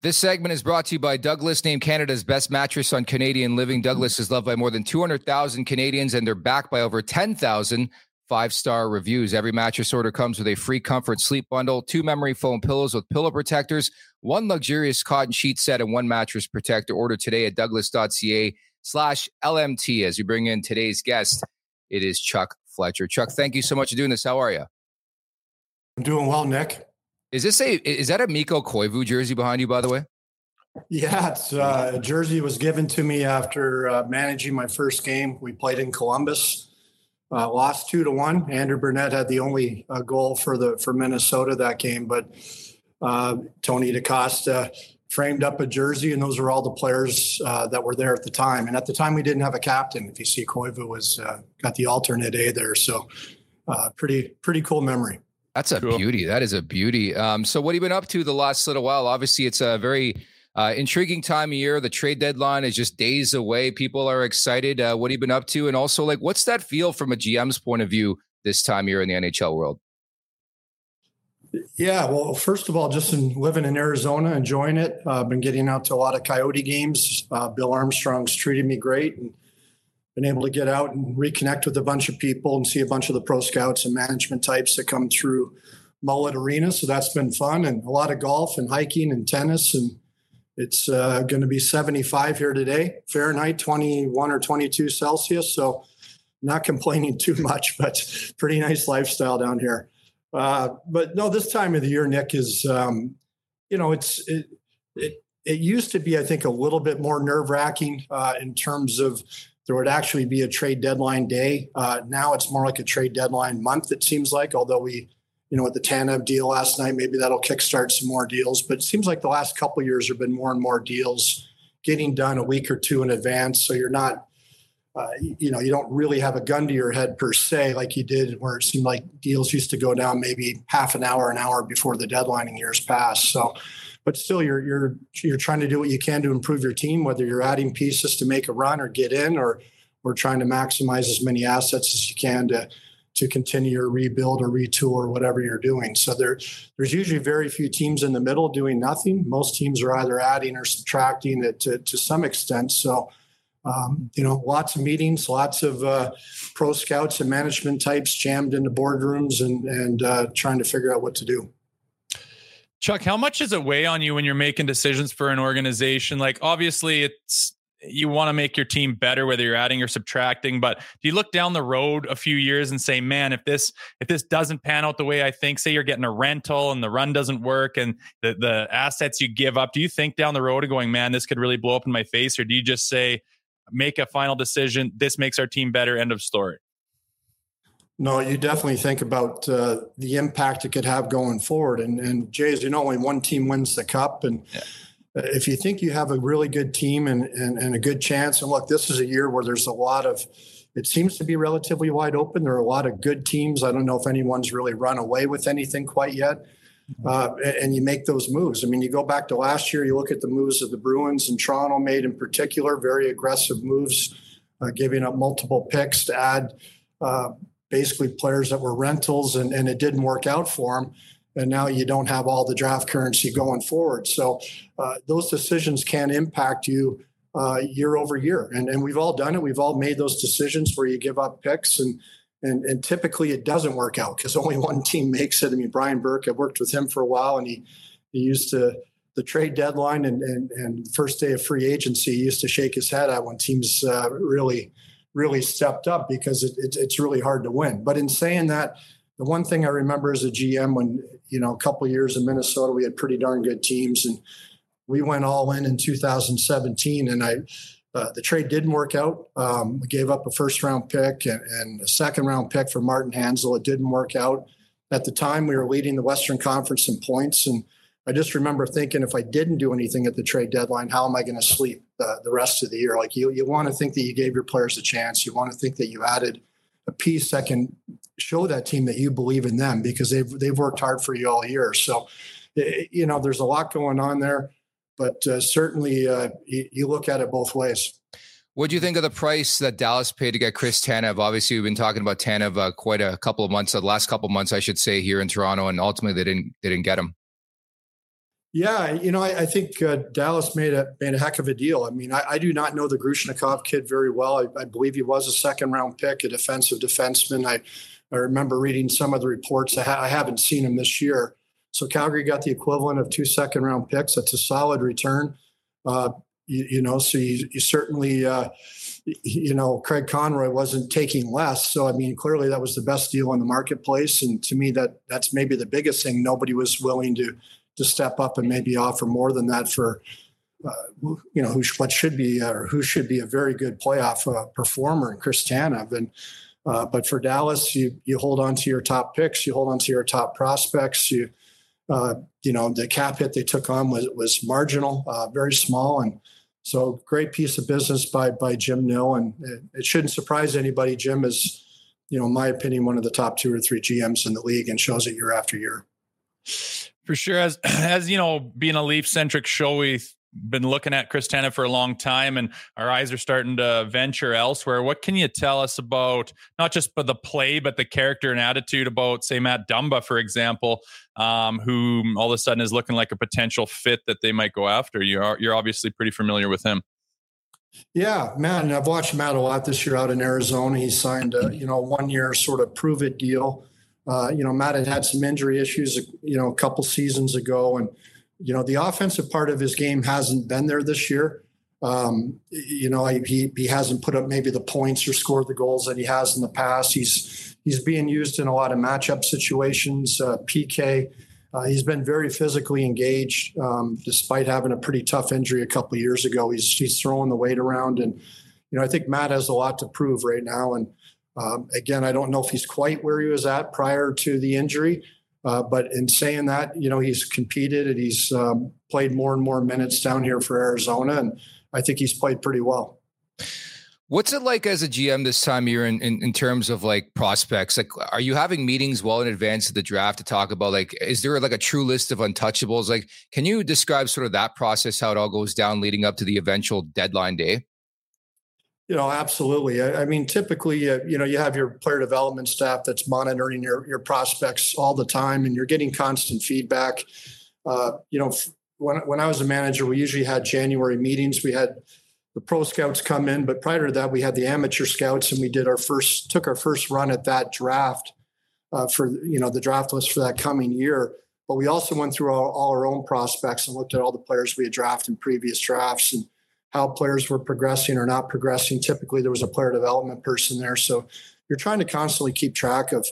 [SPEAKER 2] This segment is brought to you by Douglas, named Canada's best mattress on Canadian living. Douglas is loved by more than 200,000 Canadians, and they're backed by over 10,000 five star reviews. Every mattress order comes with a free comfort sleep bundle, two memory foam pillows with pillow protectors, one luxurious cotton sheet set, and one mattress protector. Order today at douglas.ca slash LMT. As you bring in today's guest, it is Chuck Fletcher. Chuck, thank you so much for doing this. How are you?
[SPEAKER 4] I'm doing well, Nick.
[SPEAKER 2] Is this a is that a Mikko Koivu jersey behind you, by the way?
[SPEAKER 4] Yeah, it's uh, a jersey was given to me after uh, managing my first game. We played in Columbus, uh, lost two to one. Andrew Brunette had the only uh, goal for the for Minnesota that game, but uh, Tony DaCosta framed up a jersey, and those are all the players uh, that were there at the time. And at the time, we didn't have a captain. If you see, Koivu was got the alternate A there, so pretty pretty cool memory.
[SPEAKER 2] That's a cool. beauty. That is a beauty. Um, so, what have you been up to the last little while? Obviously, it's a very uh, intriguing time of year. The trade deadline is just days away. People are excited. Uh, what have you been up to? And also, like, what's that feel from a GM's point of view this time of year in the NHL world?
[SPEAKER 4] Yeah, well, first of all, just in living in Arizona, enjoying it. I've uh, been getting out to a lot of Coyote games. Uh, Bill Armstrong's treated me great, and been able to get out and reconnect with a bunch of people and see a bunch of the pro scouts and management types that come through Mullet Arena. So that's been fun and a lot of golf and hiking and tennis. And it's uh, going to be 75 here today, Fahrenheit 21 or 22 Celsius. So not complaining too much, but pretty nice lifestyle down here. Uh, but no, this time of the year, Nick is, um, you know, it's, it, it, it used to be, I think, a little bit more nerve wracking uh, in terms of there would actually be a trade deadline day. Uh, now it's more like a trade deadline month, it seems like, although we, you know, with the Tanev deal last night, maybe that'll kickstart some more deals. But it seems like the last couple years have been more and more deals getting done a week or two in advance. So you're not uh, you know, you don't really have a gun to your head per se, like you did, where it seemed like deals used to go down maybe half an hour, an hour before the deadline in years past. So, but still, you're you're you're trying to do what you can to improve your team, whether you're adding pieces to make a run or get in, or or trying to maximize as many assets as you can to to continue your rebuild or retool or whatever you're doing. So there, there's usually very few teams in the middle doing nothing. Most teams are either adding or subtracting it to, to some extent. So um, you know, lots of meetings, lots of uh, pro scouts and management types jammed into boardrooms and and uh, trying to figure out what to do.
[SPEAKER 3] Chuck, how much does it weigh on you when you're making decisions for an organization? Like, obviously, it's you want to make your team better, whether you're adding or subtracting. But do you look down the road a few years and say, "Man, if this if this doesn't pan out the way I think, say you're getting a rental and the run doesn't work and the the assets you give up, do you think down the road of going, man, this could really blow up in my face, or do you just say?" make a final decision. This makes our team better. End of story.
[SPEAKER 4] No, you definitely think about uh, the impact it could have going forward. And, and Jay, as you know, only one team wins the cup. And yeah. if you think you have a really good team and, and, and a good chance, and look, this is a year where there's a lot of, it seems to be relatively wide open. There are a lot of good teams. I don't know if anyone's really run away with anything quite yet uh, and you make those moves. I mean, you go back to last year, you look at the moves that the Bruins and Toronto made in particular, very aggressive moves, uh, giving up multiple picks to add uh, basically players that were rentals, and, and it didn't work out for them. And now you don't have all the draft currency going forward. So uh, those decisions can impact you uh, year over year. And, and we've all done it. We've all made those decisions where you give up picks and and, and typically it doesn't work out because only one team makes it. I mean, Brian Burke, I worked with him for a while, and he he used to the trade deadline and and, and first day of free agency, he used to shake his head at when teams uh, really really stepped up because it, it, it's really hard to win. But in saying that, the one thing I remember as a GM when you know a couple years in Minnesota, we had pretty darn good teams, and we went all in in 2017, and I uh, the trade didn't work out. Um, we gave up a first round pick and, and, a second round pick for Martin Hanzal. It didn't work out. At the time, we were leading the Western Conference in points. And I just remember thinking, if I didn't do anything at the trade deadline, how am I going to sleep the, the rest of the year? Like you, you want to think that you gave your players a chance. You want to think that you added a piece that can show that team that you believe in them because they've they've worked hard for you all year. So, eh, you know, there's a lot going on there but uh, certainly uh, you, you, look at it both ways.
[SPEAKER 2] What do you think of the price that Dallas paid to get Chris Tanev? Obviously, we've been talking about Tanev uh, quite a couple of months, the last couple of months, I should say, here in Toronto, and ultimately they didn't they didn't get him.
[SPEAKER 4] Yeah, you know, I, I think uh, Dallas made a made a heck of a deal. I mean, I, I do not know the Grushnikov kid very well. I, I, believe he was a second round pick, a defensive defenseman. I I remember reading some of the reports. I, ha- I haven't seen him this year, so Calgary got the equivalent of two second round picks. That's a solid return. Uh, you, you, know, so you, you certainly, uh, you know, Craig Conroy wasn't taking less. So I mean, clearly that was the best deal in the marketplace. And to me, that that's maybe the biggest thing. Nobody was willing to to step up and maybe offer more than that for. Uh, you know who what should be or who should be a very good playoff uh, performer in Chris Tanev. And uh, but for Dallas, you you hold on to your top picks, you hold on to your top prospects, you uh, you know, the cap hit they took on was was marginal, uh, very small, and so great piece of business by by Jim Nill, and it, it, shouldn't surprise anybody. Jim is, you know, in my opinion, one of the top two or three GMs in the league, and shows it year after year.
[SPEAKER 3] For sure, as as you know, being a Leaf centric show, we've been looking at Chris Tanev for a long time, and our eyes are starting to venture elsewhere. What can you tell us about not just the play, but the character and attitude about, say, Matt Dumba, for example, um, who all of a sudden is looking like a potential fit that they might go after? You are you're obviously pretty familiar with him.
[SPEAKER 4] Yeah, Matt, I've watched Matt a lot this year out in Arizona. He signed a you know one year sort of prove it deal. Uh, you know, Matt had had some injury issues, you know, a couple seasons ago, and you know, the offensive part of his game hasn't been there this year. Um, you know, he he hasn't put up maybe the points or scored the goals that he has in the past. He's he's being used in a lot of matchup situations. Uh, PK, uh, he's been very physically engaged, um, despite having a pretty tough injury a couple years ago. He's he's throwing the weight around, and you know, I think Matt has a lot to prove right now. And um, again, I don't know if he's quite where he was at prior to the injury. Uh, but in saying that, you know, he's competed and he's um, played more and more minutes down here for Arizona, and I think he's played pretty well.
[SPEAKER 2] What's it like as a GM this time of year in, in, in, terms of like prospects? Like, are you having meetings well in advance of the draft to talk about like, is there like a true list of untouchables? Like, can you describe sort of that process, how it all goes down leading up to the eventual deadline day?
[SPEAKER 4] You know, absolutely. I, I mean, typically, uh, you know, you have your player development staff that's monitoring your your prospects all the time, and you're getting constant feedback. Uh, you know, when when I was a manager, we usually had January meetings. We had the pro scouts come in, but prior to that, we had the amateur scouts, and we did our first took our first run at that draft uh, for you know the draft list for that coming year. But we also went through all, all, our own prospects and looked at all the players we had drafted in previous drafts and how players were progressing or not progressing. Typically, there was a player development person there, so you're trying to constantly keep track of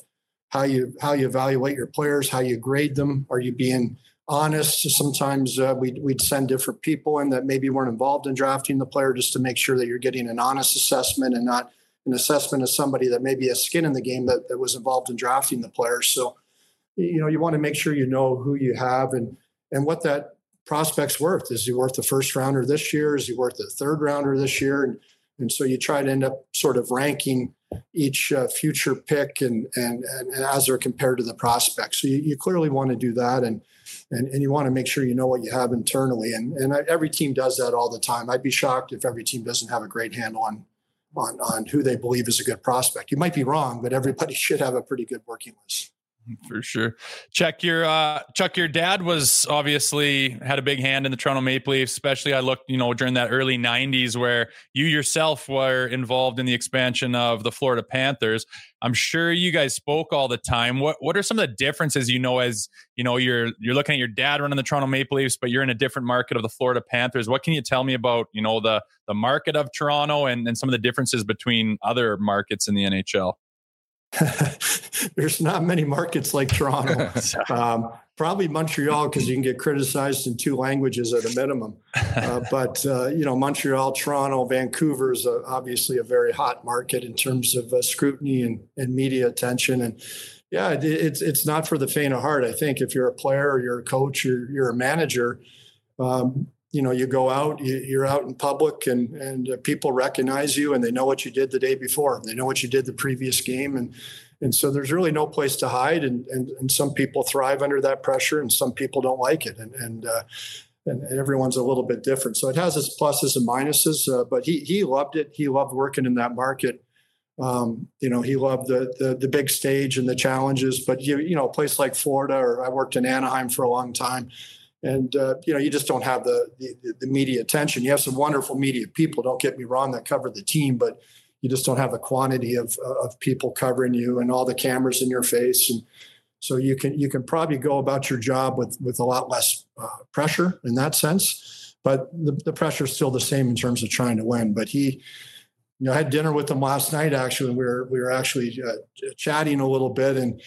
[SPEAKER 4] how you how you evaluate your players, how you grade them. Are you being honest. Sometimes uh, we'd, we'd send different people in that maybe weren't involved in drafting the player just to make sure that you're getting an honest assessment and not an assessment of somebody that maybe has skin in the game that, that was involved in drafting the player. So, you know, you want to make sure you know who you have and and what that prospect's worth. Is he worth the first rounder this year? Is he worth the third rounder this year? And and so you try to end up sort of ranking each uh, future pick and, and, and as they're compared to the prospect. So you, you clearly want to do that and and, and you want to make sure you know what you have internally. And, and every team does that all the time. I'd be shocked if every team doesn't have a great handle on, on, on who they believe is a good prospect. You might be wrong, but everybody should have a pretty good working list
[SPEAKER 3] for sure. Check your uh Chuck, your dad was obviously had a big hand in the Toronto Maple Leafs, especially I looked, you know, during that early 90s where you yourself were involved in the expansion of the Florida Panthers. I'm sure you guys spoke all the time. What what are some of the differences you know as, you know, you're you're looking at your dad running the Toronto Maple Leafs, but you're in a different market of the Florida Panthers. What can you tell me about, you know, the the market of Toronto and, and some of the differences between other markets in the NHL?
[SPEAKER 4] there's not many markets like Toronto. Um, probably Montreal because you can get criticized in two languages at a minimum. Uh, but uh, you know, Montreal, Toronto, Vancouver is a, obviously a very hot market in terms of uh, scrutiny and, and media attention. And yeah, it, it's it's not for the faint of heart. I think if you're a player or you're a coach or you're a manager, um, you know you go out you're out in public and and uh, people recognize you and they know what you did the day before. They know what you did the previous game and and so there's really no place to hide and and, and some people thrive under that pressure and some people don't like it. And and uh, and, everyone's a little bit different. So it has its pluses and minuses uh, but he he loved it. He loved working in that market. Um, you know he loved the, the, the big stage and the challenges but you you know a place like Florida or I worked in Anaheim for a long time and uh, you know you just don't have the, the, the media attention. You have some wonderful media people. Don't get me wrong that cover the team, but you just don't have the quantity of of people covering you and all the cameras in your face. And so you can you can probably go about your job with with a lot less uh, pressure in that sense. But the, the pressure is still the same in terms of trying to win. But he. You know, I had dinner with him last night. Actually, we were we were actually uh, chatting a little bit, and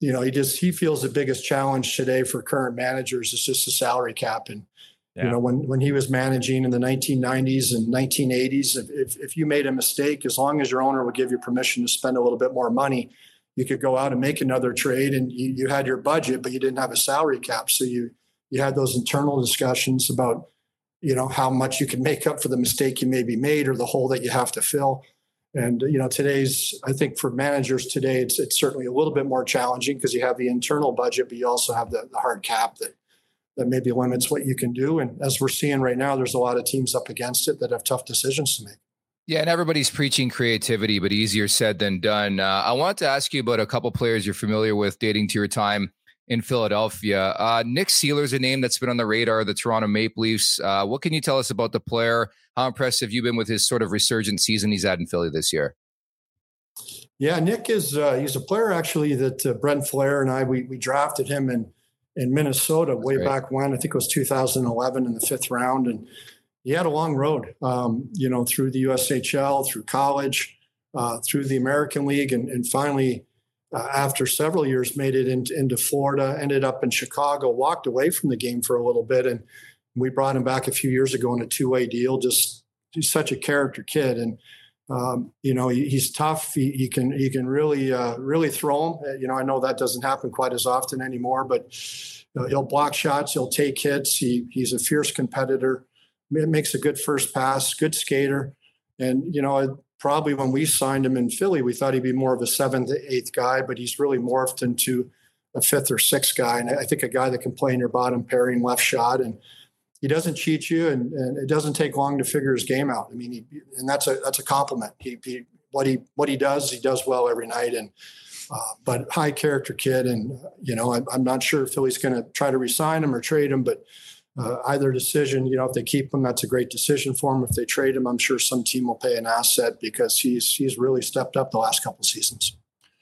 [SPEAKER 4] you know, he just he feels the biggest challenge today for current managers is just the salary cap. And yeah. you know, when when he was managing in the 1990s and 1980s, if, if, you made a mistake, as long as your owner would give you permission to spend a little bit more money, you could go out and make another trade, and you, you had your budget, but you didn't have a salary cap. So you you had those internal discussions about you know how much you can make up for the mistake you maybe made or the hole that you have to fill. And you know, today's I think for managers today, it's it's certainly a little bit more challenging because you have the internal budget, but you also have the, the hard cap that that maybe limits what you can do. And as we're seeing right now, there's a lot of teams up against it that have tough decisions to make.
[SPEAKER 2] Yeah, and everybody's preaching creativity, but easier said than done. Uh, I wanted to ask you about a couple players you're familiar with dating to your time in Philadelphia. Uh, Nick Seeler's a name that's been on the radar of the Toronto Maple Leafs. Uh, what can you tell us about the player? How impressive you been with his sort of resurgent season he's had in Philly this year?
[SPEAKER 4] Yeah, Nick is uh, he's a player actually that uh, Brent Flahr and I we, we drafted him in in Minnesota that's way great. back when I think it was 2011 in the fifth round, and he had a long road, um, you know, through the USHL, through college, uh, through the American League, and, and finally uh, after several years, made it into, Florida, ended up in Chicago, walked away from the game for a little bit. And we brought him back a few years ago in a two way deal. Just he's such a character kid. And, um, you know, he, he's tough. He, he, can, he can really, uh, really throw him. Uh, you know, I know that doesn't happen quite as often anymore, but uh, he'll block shots, he'll take hits. He, he's a fierce competitor, makes a good first pass, good skater. And, you know, probably when we signed him in Philly, we thought he'd be more of a seventh, eighth guy, but he's really morphed into a fifth or sixth guy. And I think a guy that can play in your bottom pairing left shot and he doesn't cheat you and, and it doesn't take long to figure his game out. I mean, he, and that's a, that's a compliment. He, he, what he, what he does, he does well every night. And, uh, but high character kid. And, you know, I, I'm not sure if Philly's going to try to resign him or trade him, but uh, either decision, you know, if they keep him, that's a great decision for him. If they trade him, I'm sure some team will pay an asset because he's he's really stepped up the last couple seasons.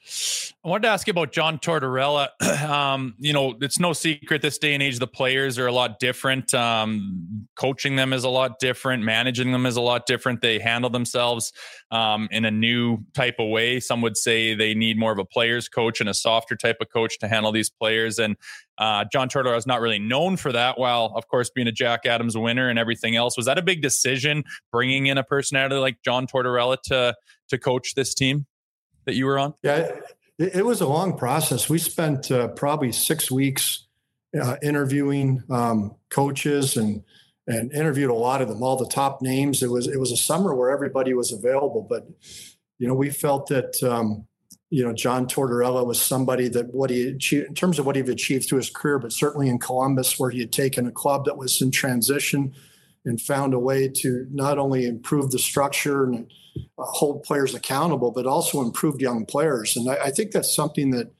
[SPEAKER 3] I wanted to ask you about John Tortorella. um, you know, it's no secret this day and age the players are a lot different. Um, coaching them is a lot different. Managing them is a lot different. They handle themselves um, in a new type of way. Some would say they need more of a players coach and a softer type of coach to handle these players. And uh, John Tortorella is not really known for that. While of course being a Jack Adams winner and everything else, was that a big decision bringing in a personality like John Tortorella to to coach this team? That you were on?
[SPEAKER 4] Yeah, it, it was a long process. We spent uh, probably six weeks uh, interviewing um, coaches and and interviewed a lot of them, all the top names. It was it was a summer where everybody was available, but you know we felt that um, you know John Tortorella was somebody that what he achieved in terms of what he'd achieved through his career, but certainly in Columbus where he had taken a club that was in transition and found a way to not only improve the structure and uh, hold players accountable, but also improve young players. And I, I, think that's something that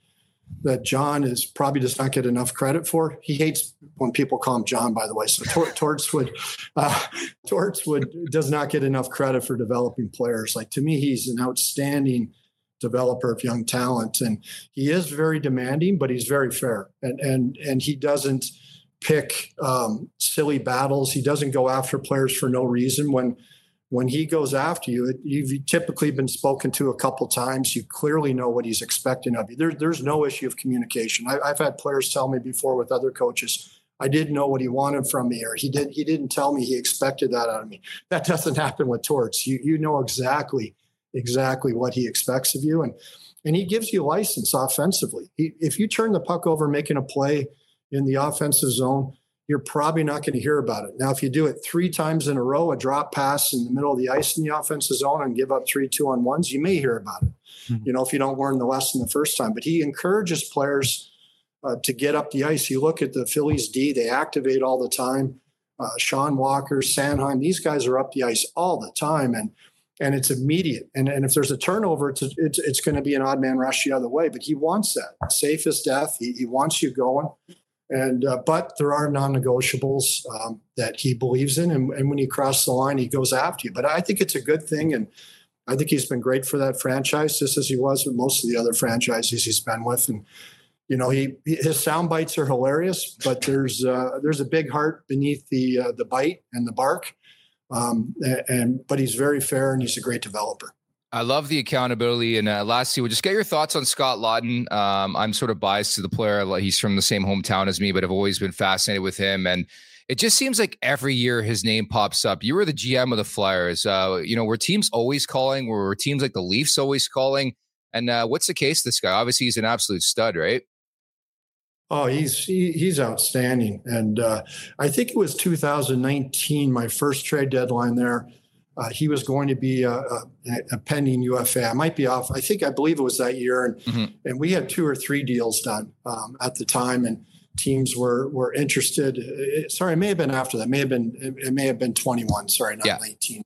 [SPEAKER 4] that John is probably does not get enough credit for. He hates when people call him John, by the way. So Tor- Tortswood, uh, Tortswood does not get enough credit for developing players. Like to me, he's an outstanding developer of young talent, and he is very demanding, but he's very fair, and and and he doesn't pick um, silly battles. He doesn't go after players for no reason. When when he goes after you, you've typically been spoken to a couple times. You clearly know what he's expecting of you. There, there's no issue of communication. I, have had players tell me before with other coaches, I didn't know what he wanted from me, or he did he didn't tell me he expected that out of me. That doesn't happen with Torts. You you know exactly exactly what he expects of you, and and he gives you license offensively. He, if you turn the puck over making a play in the offensive zone, you're probably not going to hear about it. Now, if you do it three times in a row, a drop pass in the middle of the ice in the offensive zone and give up three two on ones, you may hear about it. Mm-hmm. You know, if you don't learn the lesson the first time. But he encourages players uh, to get up the ice. You look at the Phillies D; they activate all the time. Uh, Sean Walker, Sanheim, these guys are up the ice all the time, and and it's immediate. And, and if there's a turnover, it's, it's, it's going to be an odd man rush the other way. But he wants that safe as death. He, he wants you going. And uh, but there are non-negotiables um, that he believes in, and, and when you cross the line, he goes after you. But I think it's a good thing, and I think he's been great for that franchise, just as he was with most of the other franchises he's been with. And you know, he his sound bites are hilarious, but there's uh, there's a big heart beneath the uh, the bite and the bark. Um, and, and but he's very fair, and he's a great developer.
[SPEAKER 2] I love the accountability. And uh, lastly, we'll just get your thoughts on Scott Laughton. Um, I'm sort of biased to the player. He's from the same hometown as me, but I've always been fascinated with him. And it just seems like every year his name pops up. You were the GM of the Flyers. Uh, you know, were teams always calling? Were teams like the Leafs always calling? And uh, what's the case? This guy, obviously, he's an absolute stud, right?
[SPEAKER 4] Oh, he's he, he's outstanding, and uh, I think it was 2019, my first trade deadline there. Uh, he was going to be a, a, a, pending UFA. I might be off. I think I believe it was that year, and mm-hmm. and we had two or three deals done um, at the time, and teams were were interested. It, sorry, it may have been after that. It may have been it, it may have been 21. Sorry, not yeah. 19.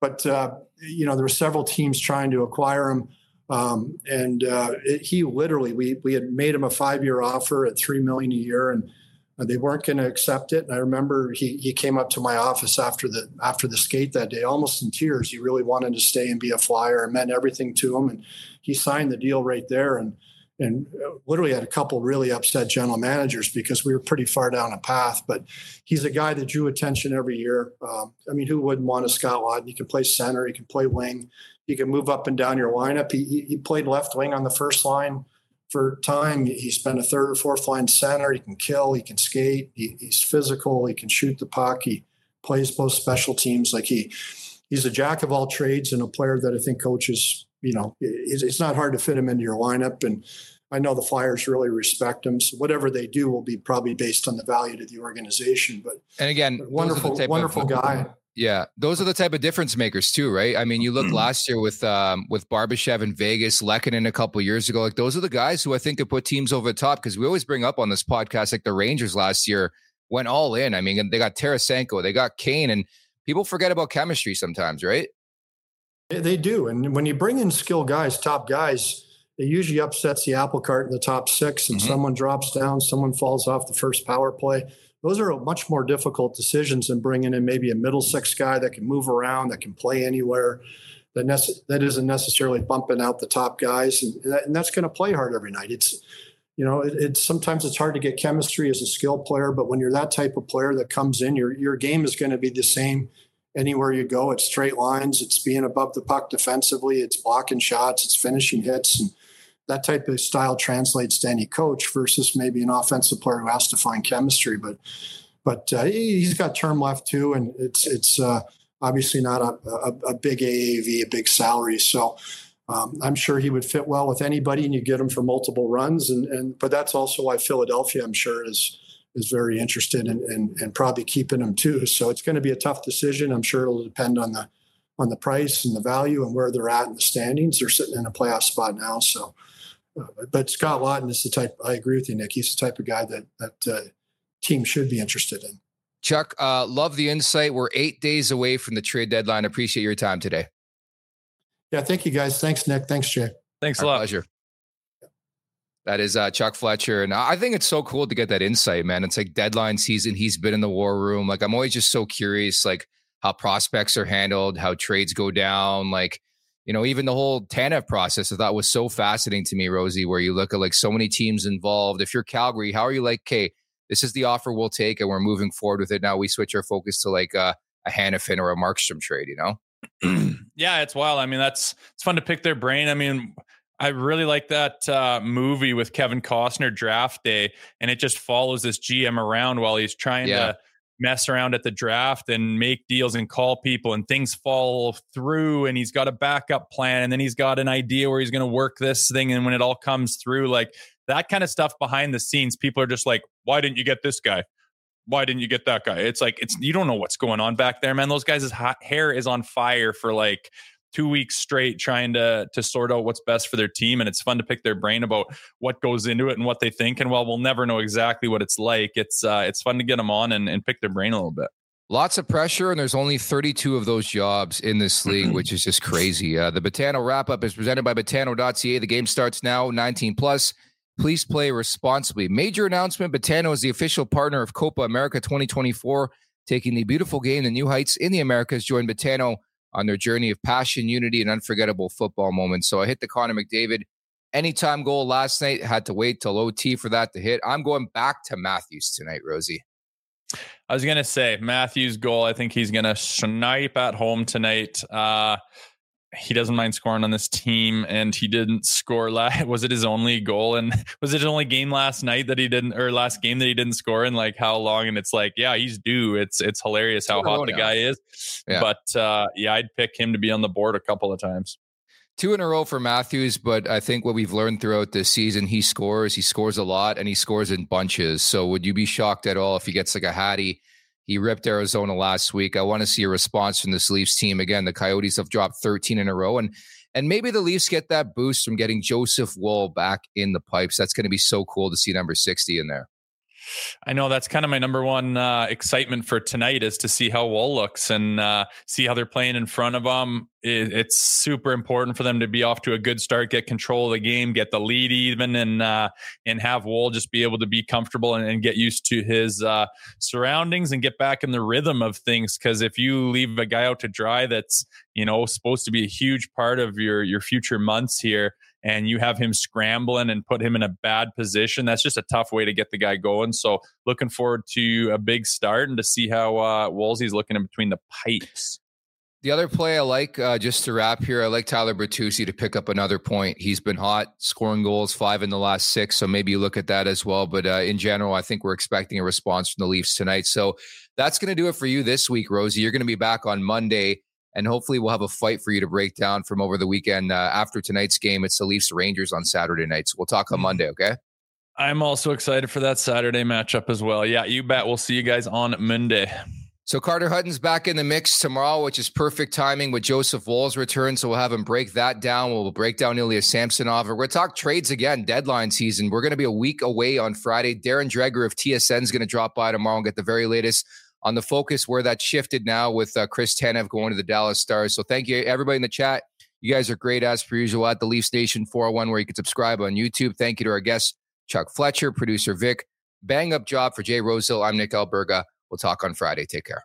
[SPEAKER 4] But uh, you know, there were several teams trying to acquire him, um, and uh, it, he literally we we had made him a five year offer at three million a year, and they weren't going to accept it. And I remember he he came up to my office after the after the skate that day, almost in tears. He really wanted to stay and be a flyer. It meant everything to him, and he signed the deal right there. And and literally had a couple really upset general managers because we were pretty far down a path. But he's a guy that drew attention every year. Um, I mean, who wouldn't want a Scott Laughton? He can play center, he can play wing, he can move up and down your lineup. He, he played left wing on the first line for time. He spent a third or fourth line center. He can kill. He can skate. He, he's physical. He can shoot the puck. He plays both special teams. Like he, he's a jack of all trades and a player that I think coaches, you know, it's, it's not hard to fit him into your lineup. And I know the Flyers really respect him. So whatever they do will be probably based on the value to the organization. But
[SPEAKER 2] and again,
[SPEAKER 4] wonderful, wonderful guy.
[SPEAKER 2] Yeah, those are the type of difference makers too, right? I mean, you look last year with um, with Barbashev in Vegas, Lehkonen a couple years ago. Like those are the guys who I think could put teams over the top because we always bring up on this podcast like the Rangers last year went all in. I mean, they got Tarasenko, they got Kane, and people forget about chemistry sometimes, right?
[SPEAKER 4] They do, and when you bring in skill guys, top guys, it usually upsets the apple cart in the top six, and mm-hmm. someone drops down, someone falls off the first power play those are much more difficult decisions than bringing in maybe a middle six guy that can move around, that can play anywhere, that, nece- that isn't necessarily bumping out the top guys, and, that, and that's going to play hard every night. It's you know, it, it's sometimes it's hard to get chemistry as a skill player, but when you're that type of player that comes in, your your game is going to be the same anywhere you go. It's straight lines, it's being above the puck defensively, it's blocking shots, it's finishing hits, and that type of style translates to any coach versus maybe an offensive player who has to find chemistry. But but uh, he's got term left too, and it's it's uh, obviously not a, a, a, big AAV, a big salary. So um, I'm sure he would fit well with anybody, and you get him for multiple runs. And and but that's also why Philadelphia, I'm sure, is is very interested in, in, in probably keeping him too. So it's going to be a tough decision. I'm sure it'll depend on the on the price and the value and where they're at in the standings. They're sitting in a playoff spot now, so but Scott Laughton is the type. I agree with you, Nick. He's the type of guy that that uh, team should be interested in.
[SPEAKER 2] Chuck, uh, love the insight. We're eight days away from the trade deadline. Appreciate your time today.
[SPEAKER 4] Yeah, thank you guys. Thanks, Nick. Thanks, Jay.
[SPEAKER 3] Thanks Our a lot.
[SPEAKER 2] Pleasure. That is uh, Chuck Fletcher, and I think it's so cool to get that insight, man. It's like deadline season. He's been in the war room. Like I'm always just so curious, like how prospects are handled, how trades go down, like you know, even the whole Tanev process I thought was so fascinating to me, Rosie, where you look at like so many teams involved. If you're Calgary, how are you like, okay, this is the offer we'll take and we're moving forward with it. Now we switch our focus to like a, a Hanifin or a Markstrom trade, you
[SPEAKER 3] know? yeah, it's wild. I mean, that's it's fun to pick their brain. I mean, I really like that uh, movie with Kevin Costner, Draft Day, and it just follows this GM around while he's trying yeah. to mess around at the draft and make deals and call people and things fall through and he's got a backup plan and then he's got an idea where he's going to work this thing. And when it all comes through like that kind of stuff behind the scenes people are just like why didn't you get this guy? Why didn't you get that guy? It's like it's you don't know what's going on back there man. Those guys' hair is on fire for like two weeks straight trying to to sort out what's best for their team and it's fun to pick their brain about what goes into it and what they think and while we'll never know exactly what it's like it's uh it's fun to get them on and, and pick their brain a little bit
[SPEAKER 2] Lots of pressure, and there's only 32 of those jobs in this league, which is just crazy. Uh, the Betano wrap up is presented by Betano.ca. The game starts now, 19 plus. Please play responsibly. Major announcement Betano is the official partner of Copa America 2024, taking the beautiful game to new heights in the Americas. Join Betano on their journey of passion, unity, and unforgettable football moments. So I hit the Connor McDavid anytime goal last night. Had to wait till OT for that to hit. I'm going back to Matthews tonight, Rosie.
[SPEAKER 3] I was gonna say Matthews' goal. I think he's gonna snipe at home tonight. Uh, he doesn't mind scoring on this team, and he didn't score. Last, was it his only goal? And was it his only game last night that he didn't, or last game that he didn't score in? Like how long? And it's like, yeah, he's due. It's it's hilarious how hot the now. guy is. Yeah. But uh, yeah, I'd pick him to be on the board a couple of times.
[SPEAKER 2] Two in a row for Matthews, but I think what we've learned throughout this season, he scores. He scores a lot, and he scores in bunches. So would you be shocked at all if he gets like a Hattie? He ripped Arizona last week. I want to see a response from this Leafs team. Again, the Coyotes have dropped 13 in a row. And and maybe the Leafs get that boost from getting Joseph Woll back in the pipes. That's going to be so cool to see number 60 in there.
[SPEAKER 3] I know that's kind of my number one uh, excitement for tonight is to see how Woll looks and uh, see how they're playing in front of them. It, it's super important for them to be off to a good start, get control of the game, get the lead even, and uh, and have Woll just be able to be comfortable and, and get used to his uh, surroundings and get back in the rhythm of things. Because if you leave a guy out to dry, that's you know supposed to be a huge part of your your future months here and you have him scrambling and put him in a bad position, that's just a tough way to get the guy going. So looking forward to a big start and to see how uh, Woolsey's looking in between the pipes.
[SPEAKER 2] The other play I like, uh, just to wrap here, I like Tyler Bertuzzi to pick up another point. He's been hot, scoring goals, five in the last six. So maybe you look at that as well. But uh, in general, I think we're expecting a response from the Leafs tonight. So that's going to do it for you this week, Rosie. You're going to be back on Monday and hopefully we'll have a fight for you to break down from over the weekend uh, after tonight's game. It's the Leafs Rangers on Saturday night. So we'll talk on mm-hmm. Monday, okay?
[SPEAKER 3] I'm also excited for that Saturday matchup as well. Yeah, you bet. We'll see you guys on Monday.
[SPEAKER 2] So Carter Hutton's back in the mix tomorrow, which is perfect timing with Joseph Woll's return. So we'll have him break that down. We'll break down Ilya Samsonov. We're going to talk trades again, deadline season. We're going to be a week away on Friday. Darren Dreger of TSN is going to drop by tomorrow and get the very latest on the focus where that shifted now with uh, Chris Tanev going to the Dallas Stars. So thank you, everybody in the chat. You guys are great as per usual at the Leafs Nation 401, where you can subscribe on YouTube. Thank you to our guests, Chuck Fletcher, producer Vic. Bang up job for Jay Rosehill. I'm Nick Alberga. We'll talk on Friday. Take care.